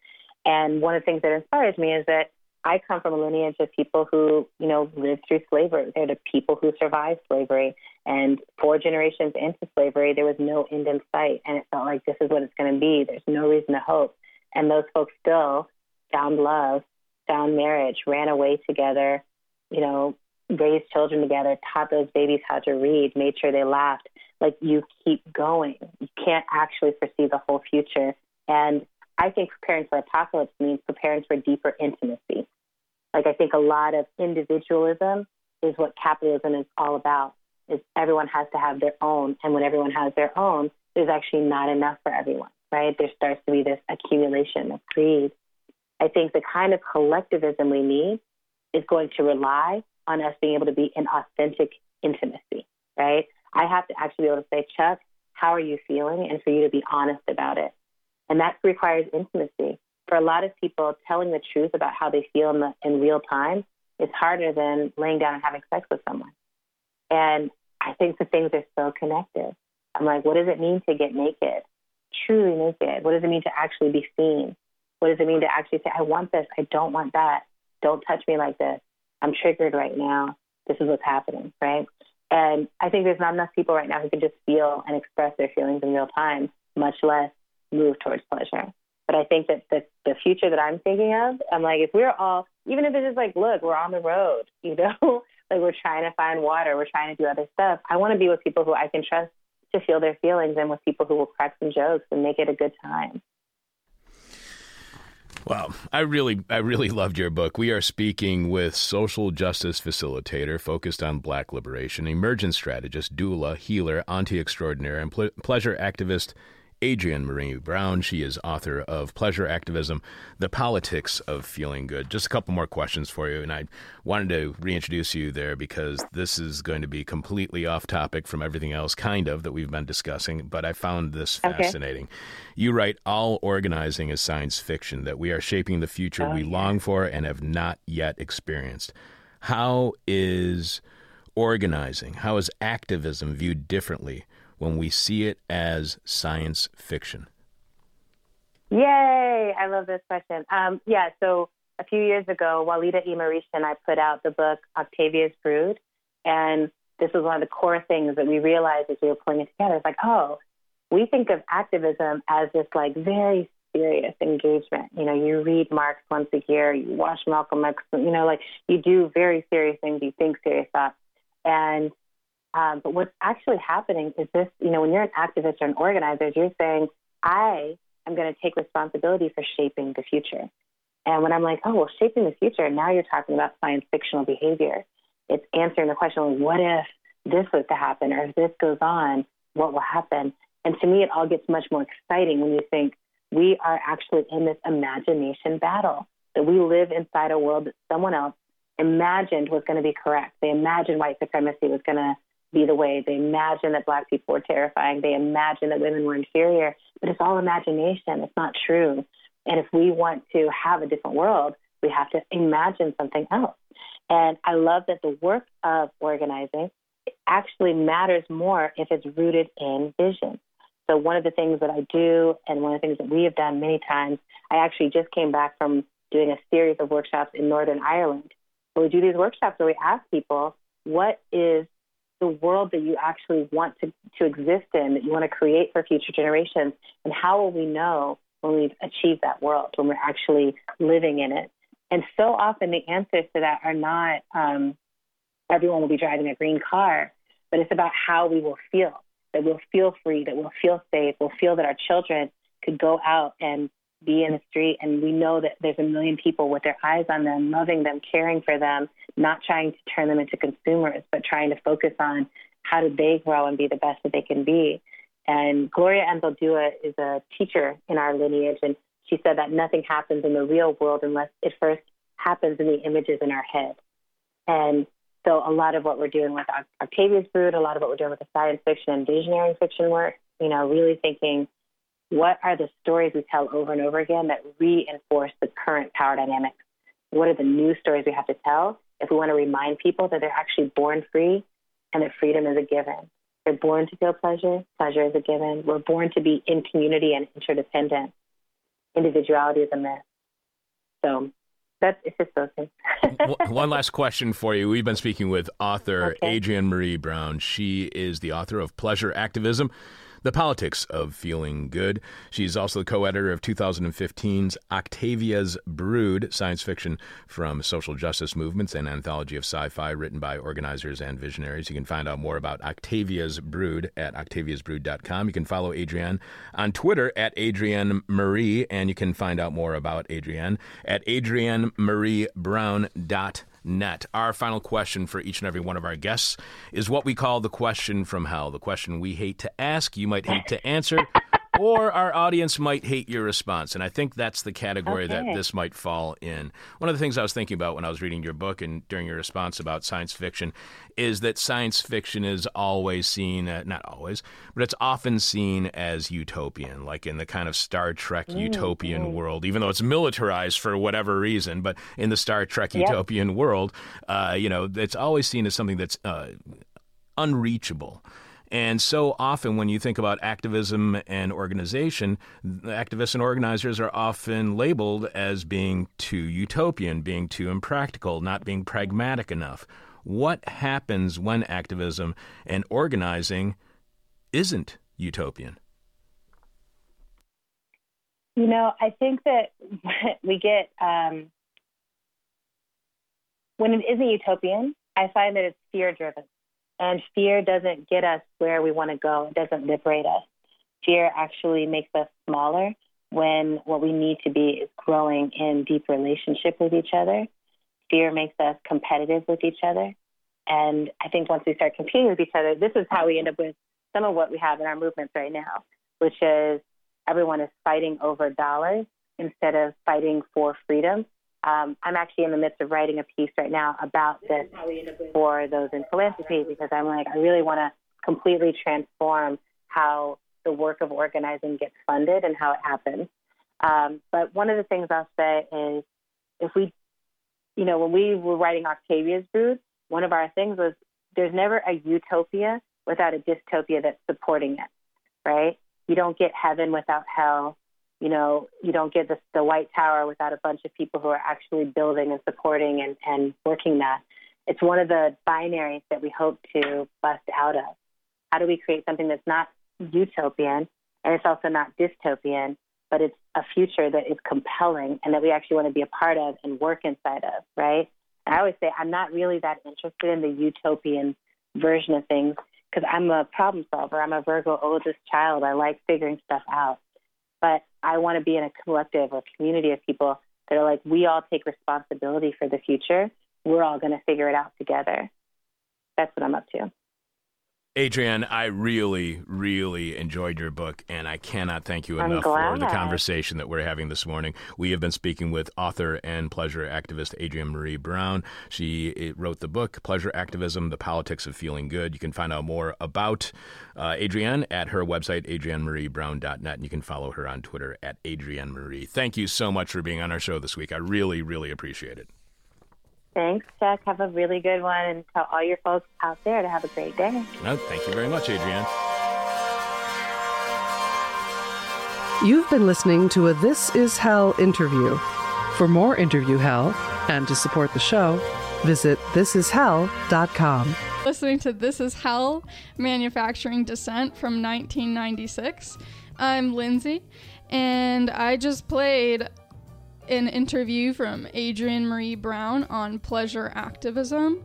And one of the things that inspires me is that I come from a lineage of people who, you know, lived through slavery. They're the people who survived slavery. And four generations into slavery, there was no end in sight. And it felt like this is what it's going to be. There's no reason to hope. And those folks still found love, found marriage, ran away together, you know, raised children together, taught those babies how to read, made sure they laughed. Like you keep going. You can't actually foresee the whole future. And I think preparing for apocalypse means preparing for deeper intimacy. Like I think a lot of individualism is what capitalism is all about. Is everyone has to have their own, and when everyone has their own, there's actually not enough for everyone, right? There starts to be this accumulation of greed. I think the kind of collectivism we need is going to rely on us being able to be in authentic intimacy, right? I have to actually be able to say, Chuck, how are you feeling? And for you to be honest about it. And that requires intimacy. For a lot of people, telling the truth about how they feel in, the, in real time is harder than laying down and having sex with someone. And I think the things are so connected. I'm like, what does it mean to get naked? Truly naked. What does it mean to actually be seen? What does it mean to actually say, I want this, I don't want that. Don't touch me like this. I'm triggered right now. This is what's happening, right? And I think there's not enough people right now who can just feel and express their feelings in real time, much less move towards pleasure. But I think that the, the future that I'm thinking of, I'm like, if we're all, even if it's just like, look, we're on the road, you know, like we're trying to find water, we're trying to do other stuff. I want to be with people who I can trust to feel their feelings and with people who will crack some jokes and make it a good time. Wow, I really, I really loved your book. We are speaking with social justice facilitator focused on Black liberation, emergent strategist, doula, healer, auntie extraordinaire, and ple- pleasure activist Adrienne Maree Brown. She is author of Pleasure Activism, The Politics of Feeling Good. Just a couple more questions for you. And I wanted to reintroduce you there because this is going to be completely off topic from everything else, kind of, that we've been discussing. But I found this fascinating. Okay. You write, All organizing is science fiction, that we are shaping the future oh, we yeah. long for and have not yet experienced. How is organizing, how is activism viewed differently when we see it as science fiction? Yay! I love this question. Um, yeah, so a few years ago, Walidah Imarisha and I put out the book Octavia's Brood, and this was one of the core things that we realized as we were pulling it together. It's like, oh, we think of activism as this like very serious engagement. You know, you read Marx once a year, you watch Malcolm X, you know, like you do very serious things, you think serious thoughts. And Um, but what's actually happening is this, you know, when you're an activist or an organizer, you're saying, I am going to take responsibility for shaping the future. And when I'm like, oh, well, shaping the future, now you're talking about science fictional behavior. It's answering the question, what if this was to happen, or if this goes on, what will happen? And to me, it all gets much more exciting when you think we are actually in this imagination battle, that we live inside a world that someone else imagined was going to be correct. They imagined white supremacy was going to be the way. They imagined that black people were terrifying. They imagined that women were inferior. But it's all imagination. It's not true. And if we want to have a different world, we have to imagine something else. And I love that the work of organizing actually matters more if it's rooted in vision. So one of the things that I do, and one of the things that we have done many times, I actually just came back from doing a series of workshops in Northern Ireland. We do these workshops where we ask people, what is the world that you actually want to, to exist in, that you want to create for future generations, and how will we know when we've achieved that world, when we're actually living in it? And so often the answers to that are not um, everyone will be driving a green car, but it's about how we will feel that we'll feel free, that we'll feel safe, we'll feel that our children could go out and be in the street and we know that there's a million people with their eyes on them, loving them, caring for them, not trying to turn them into consumers, but trying to focus on how do they grow and be the best that they can be. And Gloria Anzaldúa is a teacher in our lineage, and she said that nothing happens in the real world unless it first happens in the images in our head. And so a lot of what we're doing with Octavia's Brood, a lot of what we're doing with the science fiction and visionary fiction work, you know, really thinking what are the stories we tell over and over again that reinforce the current power dynamics? What are the new stories we have to tell if we want to remind people that they're actually born free and that freedom is a given? They're born to feel pleasure, pleasure is a given. We're born to be in community and interdependent. Individuality is a myth. So that's it's just those things. One last question for you. We've been speaking with author okay. Adrienne Maree Brown. She is the author of Pleasure Activism. The Politics of Feeling Good. She's also the co editor of 2015's Octavia's Brood, science fiction from social justice movements, an anthology of sci fi written by organizers and visionaries. You can find out more about Octavia's Brood at octaviasbrood.com. You can follow Adrienne on Twitter at Adrienne Maree, and you can find out more about Adrienne at adriennemareebrown.com net. Our final question for each and every one of our guests is what we call the question from hell. The question we hate to ask, you might hate to answer, or our audience might hate your response. And I think that's the category okay. that this might fall in. One of the things I was thinking about when I was reading your book and during your response about science fiction is that science fiction is always seen, uh, not always, but it's often seen as utopian, like in the kind of Star Trek mm-hmm. utopian world, even though it's militarized for whatever reason. But in the Star Trek yep. utopian world, uh, you know, it's always seen as something that's uh, unreachable. And so often, when you think about activism and organization, activists and organizers are often labeled as being too utopian, being too impractical, not being pragmatic enough. What happens when activism and organizing isn't utopian? You know, I think that we get, um, when it isn't utopian, I find that it's fear driven. And fear doesn't get us where we want to go, it doesn't liberate us. Fear actually makes us smaller when what we need to be is growing in deep relationship with each other. Fear makes us competitive with each other. And I think once we start competing with each other, this is how we end up with some of what we have in our movements right now, which is everyone is fighting over dollars instead of fighting for freedom um, I'm actually in the midst of writing a piece right now about this for those in philanthropy because I'm like, I really want to completely transform how the work of organizing gets funded and how it happens. Um, but one of the things I'll say is if we, you know, when we were writing Octavia's Brood, one of our things was there's never a utopia without a dystopia that's supporting it, right? You don't get heaven without hell you know, you don't get the, the White Tower without a bunch of people who are actually building and supporting and, and working that. It's one of the binaries that we hope to bust out of. How do we create something that's not utopian and it's also not dystopian, but it's a future that is compelling and that we actually want to be a part of and work inside of, right? And I always say I'm not really that interested in the utopian version of things because I'm a problem solver. I'm a Virgo oldest child. I like figuring stuff out. But I want to be in a collective or community of people that are like, we all take responsibility for the future. We're all going to figure it out together. That's what I'm up to. Adrienne, I really, really enjoyed your book, and I cannot thank you enough for the conversation that we're having this morning. We have been speaking with author and pleasure activist Adrienne Maree Brown. She eh, wrote the book, Pleasure Activism The Politics of Feeling Good. You can find out more about uh, Adrienne at her website, adriennemareebrown.net, and you can follow her on Twitter at Adrienne Maree. Thank you so much for being on our show this week. I really, really appreciate it. Thanks, Chuck. Have a really good one and tell all your folks out there to have a great day. No, thank you very much, Adrienne. You've been listening to a This Is Hell interview. For more interview hell and to support the show, visit thisishell.com. listening to This Is Hell Manufacturing Descent from 1996. I'm Lindsay, and I just played an interview from Adrienne Maree Brown on pleasure activism,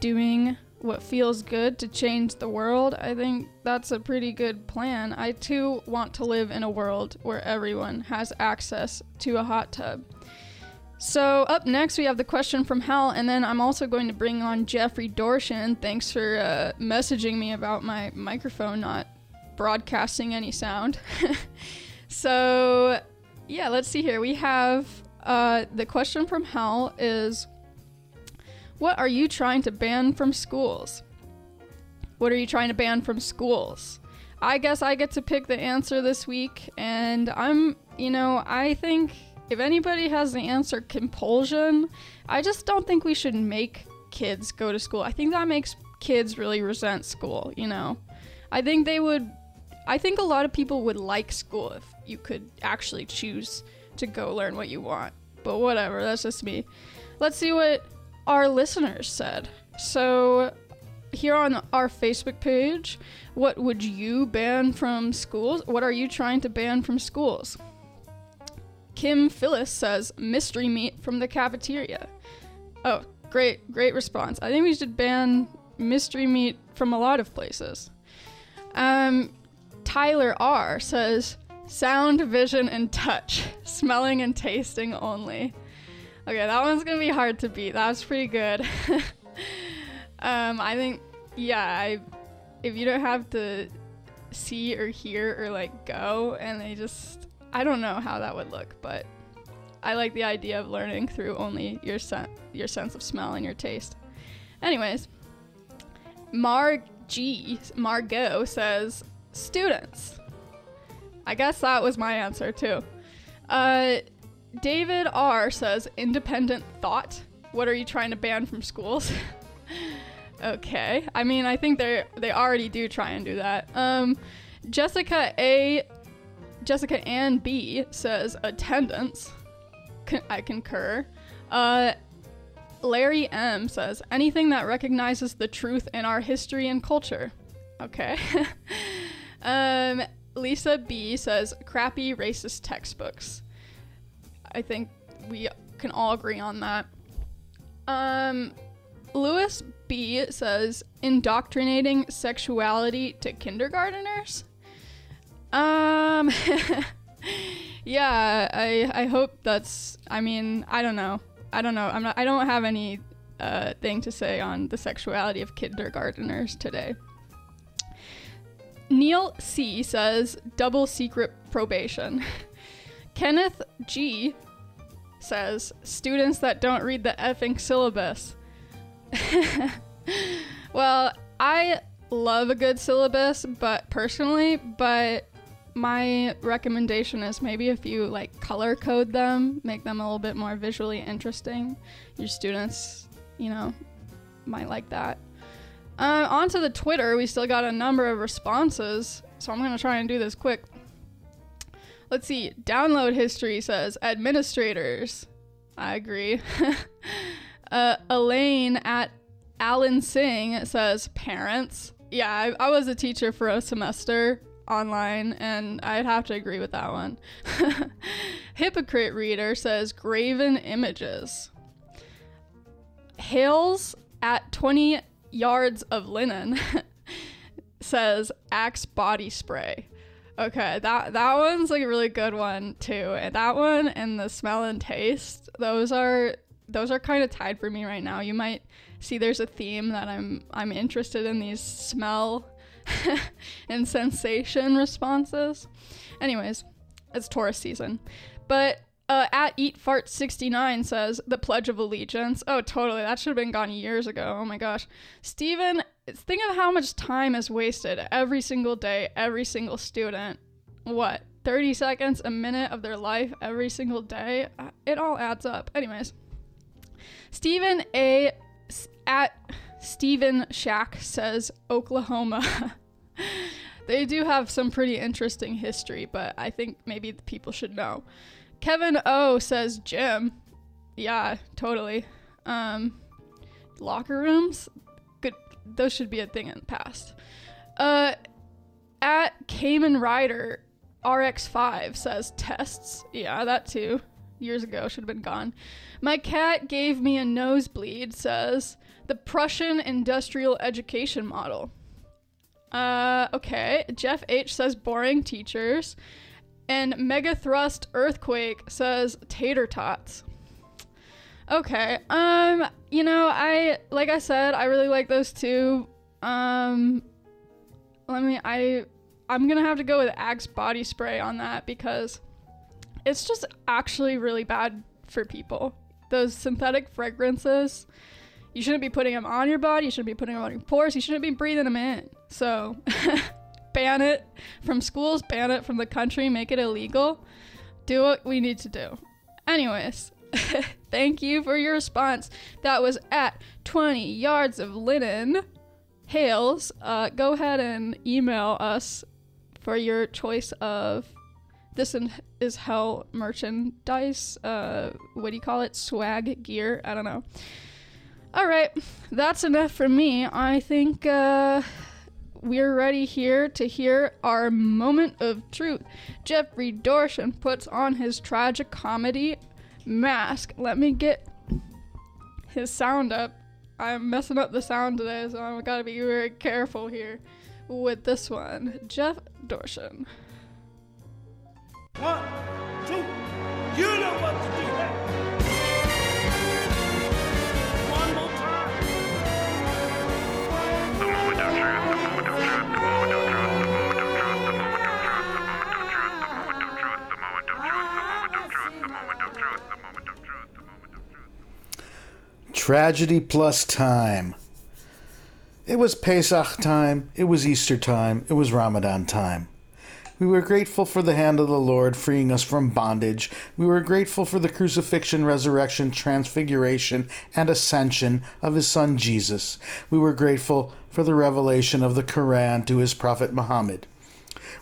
doing what feels good to change the world. I think that's a pretty good plan. I too want to live in a world where everyone has access to a hot tub. So up next we have the question from Hal, and then I'm also going to bring on Jeffrey Dorchen. Thanks for uh, messaging me about my microphone not broadcasting any sound. so yeah, let's see here. We have uh, the question from Hal is, what are you trying to ban from schools? What are you trying to ban from schools? I guess I get to pick the answer this week, and I'm, you know, I think if anybody has the answer compulsion, I just don't think we should make kids go to school. I think that makes kids really resent school, you know. I think they would I think a lot of people would like school if you could actually choose to go learn what you want. But whatever, that's just me. Let's see what our listeners said. So, here on our Facebook page, what would you ban from schools? What are you trying to ban from schools? Kim Phyllis says mystery meat from the cafeteria. Oh, great, great response. I think we should ban mystery meat from a lot of places. Um, Tyler R says sound, vision, and touch, smelling and tasting only. Okay, that one's gonna be hard to beat. That was pretty good. um, I think, yeah, I, if you don't have to see or hear or like go, and they just, I don't know how that would look, but I like the idea of learning through only your sen- your sense of smell and your taste. Anyways, Mar G Margot says students. I guess that was my answer too. Uh, David R says independent thought. What are you trying to ban from schools? okay. I mean, I think they they already do try and do that. Um, Jessica A, Jessica Ann B says attendance. Con- I concur. Uh, Larry M says anything that recognizes the truth in our history and culture. Okay. um, Lisa B says crappy racist textbooks. I think we can all agree on that. Um, Lewis B says indoctrinating sexuality to kindergarteners. Um, yeah, I I hope that's. I mean, I don't know. I don't know. I'm not. I don't have any uh, thing to say on the sexuality of kindergarteners today. Neil C says double secret probation. Kenneth G says students that don't read the effing syllabus. well, I love a good syllabus, but personally, but my recommendation is maybe if you like color code them, make them a little bit more visually interesting. Your students, you know, might like that. Uh, on to the Twitter, we still got a number of responses, so I'm gonna try and do this quick. Let's see. Download history says administrators. I agree. uh, Elaine at Alan Singh says parents. Yeah, I, I was a teacher for a semester online, and I'd have to agree with that one. Hypocrite reader says graven images. Hales at 20 yards of linen says Axe body spray. Okay, that that one's like a really good one too. And that one and the smell and taste, those are those are kind of tied for me right now. You might see there's a theme that I'm I'm interested in these smell and sensation responses. Anyways, it's Taurus season. But uh, at Eat Fart 69 says the Pledge of Allegiance. Oh, totally. That should have been gone years ago. Oh my gosh. Stephen, think of how much time is wasted every single day, every single student. What? 30 seconds, a minute of their life every single day? Uh, it all adds up. Anyways, Stephen A. at Stephen Shack says Oklahoma. they do have some pretty interesting history, but I think maybe people should know. Kevin O says gym. Yeah, totally. Um, locker rooms, good. Those should be a thing in the past. Uh, at Cayman Rider RX5 says tests. Yeah, that too. Years ago should have been gone. My cat gave me a nosebleed. Says the Prussian industrial education model. Uh, okay. Jeff H says boring teachers. And Mega Thrust Earthquake says tater tots. Okay. Um, you know, I like I said, I really like those two. Um let me I I'm going to have to go with Axe body spray on that because it's just actually really bad for people. Those synthetic fragrances, you shouldn't be putting them on your body, you shouldn't be putting them on your pores, you shouldn't be breathing them in. So, ban it from schools, ban it from the country, make it illegal. Do what we need to do. Anyways, thank you for your response. That was at 20 yards of linen. Hales, uh, go ahead and email us for your choice of this is hell merchandise. Uh, what do you call it? Swag gear? I don't know. All right, that's enough for me. I think uh, we're ready here to hear our moment of truth. Jeffrey Dorchen puts on his tragic comedy mask. Let me get his sound up. I'm messing up the sound today, so I've got to be very careful here with this one. Jeff Dorchen. One, two, you know what to do. One more time. The moment of truth, Tragedy plus time. It was Pesach time, it was Easter time, it was Ramadan time. We were grateful for the hand of the Lord freeing us from bondage. We were grateful for the crucifixion, resurrection, transfiguration, and ascension of his son Jesus. We were grateful for the revelation of the Quran to his prophet Muhammad.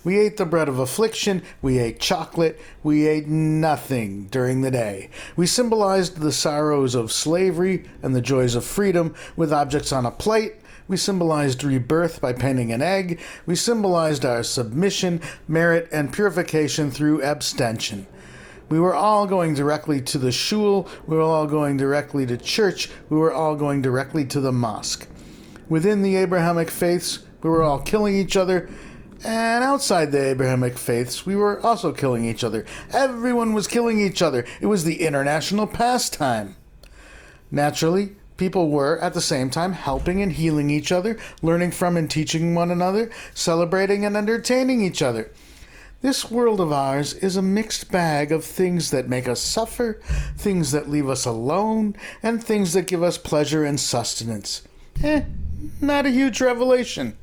We ate the bread of affliction, we ate chocolate, we ate nothing during the day. We symbolized the sorrows of slavery and the joys of freedom with objects on a plate. We symbolized rebirth by painting an egg. We symbolized our submission, merit, and purification through abstention. We were all going directly to the shul. We were all going directly to church. We were all going directly to the mosque. Within the Abrahamic faiths, we were all killing each other. And outside the Abrahamic faiths, we were also killing each other. Everyone was killing each other. It was the international pastime. Naturally, people were at the same time helping and healing each other, learning from and teaching one another, celebrating and entertaining each other. This world of ours is a mixed bag of things that make us suffer, things that leave us alone, and things that give us pleasure and sustenance. Eh, not a huge revelation.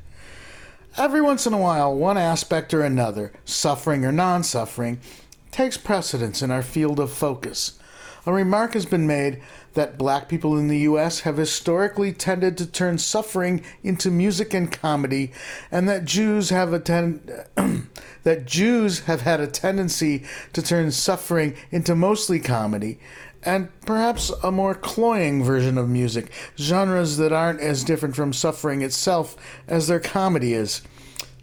Every once in a while, one aspect or another, suffering or non suffering, takes precedence in our field of focus. A remark has been made that black people in the US have historically tended to turn suffering into music and comedy, and that Jews have a ten- that Jews have had a tendency to turn suffering into mostly comedy, and perhaps a more cloying version of music, genres that aren't as different from suffering itself as their comedy is.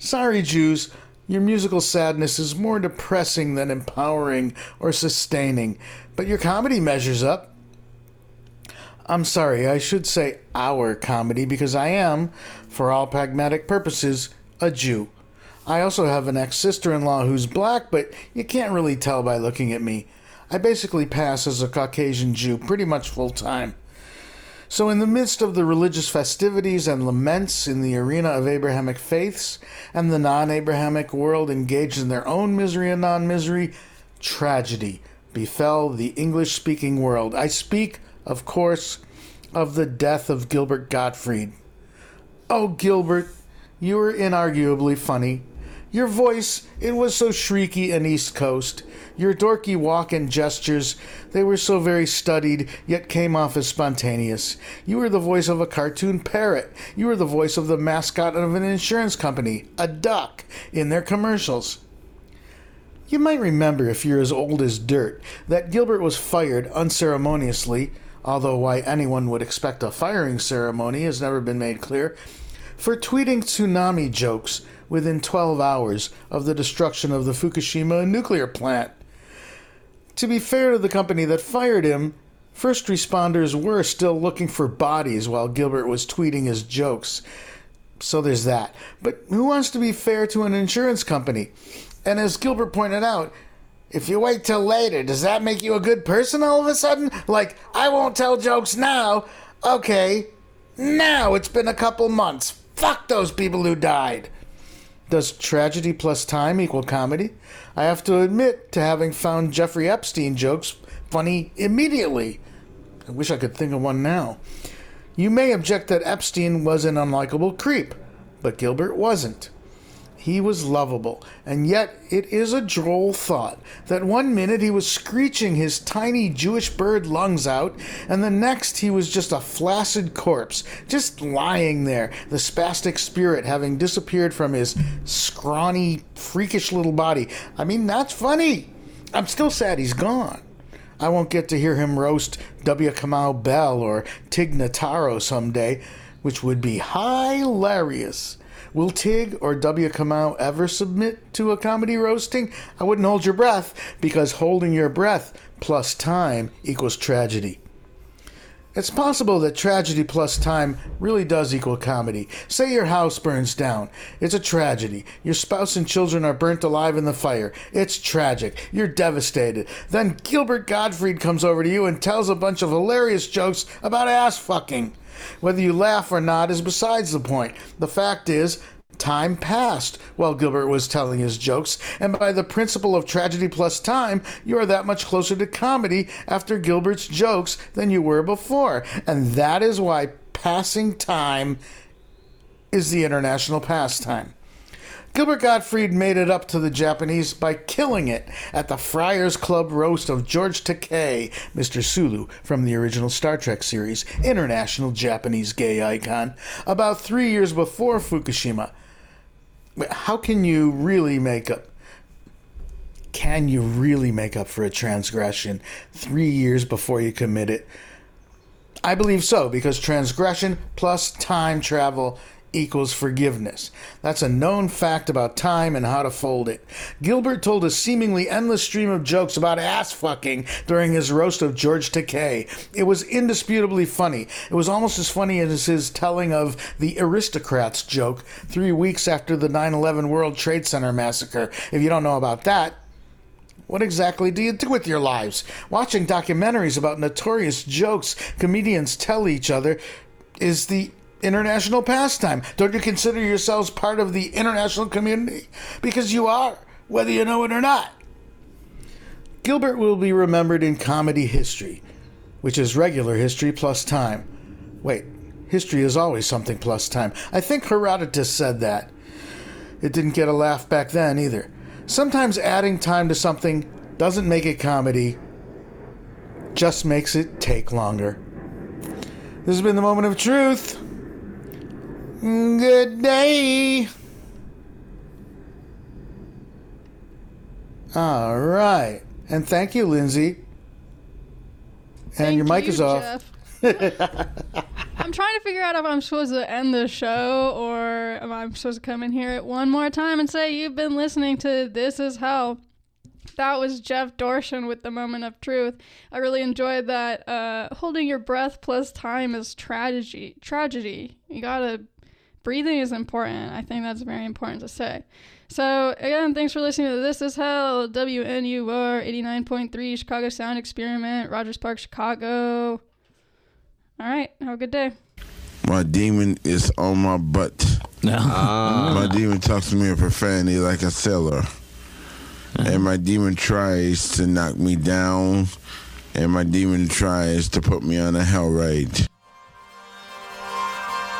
Sorry, Jews. Your musical sadness is more depressing than empowering or sustaining, but your comedy measures up. I'm sorry, I should say our comedy because I am, for all pragmatic purposes, a Jew. I also have an ex sister in law who's black, but you can't really tell by looking at me. I basically pass as a Caucasian Jew pretty much full time. So, in the midst of the religious festivities and laments in the arena of Abrahamic faiths and the non Abrahamic world engaged in their own misery and non misery, tragedy befell the English speaking world. I speak, of course, of the death of Gilbert Gottfried. Oh, Gilbert, you were inarguably funny. Your voice, it was so shrieky and East Coast. Your dorky walk and gestures, they were so very studied, yet came off as spontaneous. You were the voice of a cartoon parrot. You were the voice of the mascot of an insurance company, a duck, in their commercials. You might remember, if you're as old as dirt, that Gilbert was fired unceremoniously, although why anyone would expect a firing ceremony has never been made clear, for tweeting tsunami jokes within 12 hours of the destruction of the Fukushima nuclear plant. To be fair to the company that fired him, first responders were still looking for bodies while Gilbert was tweeting his jokes. So there's that. But who wants to be fair to an insurance company? And as Gilbert pointed out, if you wait till later, does that make you a good person all of a sudden? Like, I won't tell jokes now. Okay, now it's been a couple months. Fuck those people who died. Does tragedy plus time equal comedy? I have to admit to having found Jeffrey Epstein jokes funny immediately. I wish I could think of one now. You may object that Epstein was an unlikable creep, but Gilbert wasn't. He was lovable, and yet it is a droll thought that one minute he was screeching his tiny Jewish bird lungs out, and the next he was just a flaccid corpse, just lying there, the spastic spirit having disappeared from his scrawny, freakish little body. I mean, that's funny. I'm still sad he's gone. I won't get to hear him roast W. Kamau Bell or Tig Notaro someday, which would be hilarious. Will Tig or W. Kamau ever submit to a comedy roasting? I wouldn't hold your breath because holding your breath plus time equals tragedy. It's possible that tragedy plus time really does equal comedy. Say your house burns down. It's a tragedy. Your spouse and children are burnt alive in the fire. It's tragic. You're devastated. Then Gilbert Gottfried comes over to you and tells a bunch of hilarious jokes about ass fucking. Whether you laugh or not is besides the point. The fact is, time passed while Gilbert was telling his jokes, and by the principle of tragedy plus time, you are that much closer to comedy after Gilbert's jokes than you were before. And that is why passing time is the international pastime. Gilbert Gottfried made it up to the Japanese by killing it at the Friars Club roast of George Takei, Mr. Sulu from the original Star Trek series, international Japanese gay icon, about three years before Fukushima. How can you really make up? Can you really make up for a transgression three years before you commit it? I believe so, because transgression plus time travel equals forgiveness. That's a known fact about time and how to fold it. Gilbert told a seemingly endless stream of jokes about ass fucking during his roast of George Takei. It was indisputably funny. It was almost as funny as his telling of the aristocrats joke three weeks after the 9 11 World Trade Center massacre. If you don't know about that, what exactly do you do with your lives? Watching documentaries about notorious jokes comedians tell each other is the international pastime. Don't you consider yourselves part of the international community? Because you are, whether you know it or not. Gilbert will be remembered in comedy history, which is regular history plus time. Wait, history is always something plus time. I think Herodotus said that. It didn't get a laugh back then either. Sometimes adding time to something doesn't make it comedy, just makes it take longer. This has been the moment of truth. Good day. All right. And thank you, Lindsay. And Thank your mic you, is off. Jeff. I'm trying to figure out if I'm supposed to end the show or am I supposed to come in here one more time and say you've been listening to This Is Hell. that was Jeff Dorchen with the moment of truth. I really enjoyed that. Uh, holding your breath plus time is tragedy. Tragedy. You gotta. Breathing is important. I think that's very important to say. So again, thanks for listening to This Is Hell, WNUR 89.3 Chicago Sound Experiment, Rogers Park, Chicago. All right, have a good day. My demon is on my butt. Ah. My demon talks to me in profanity like a sailor. And my demon tries to knock me down. And my demon tries to put me on a hell ride.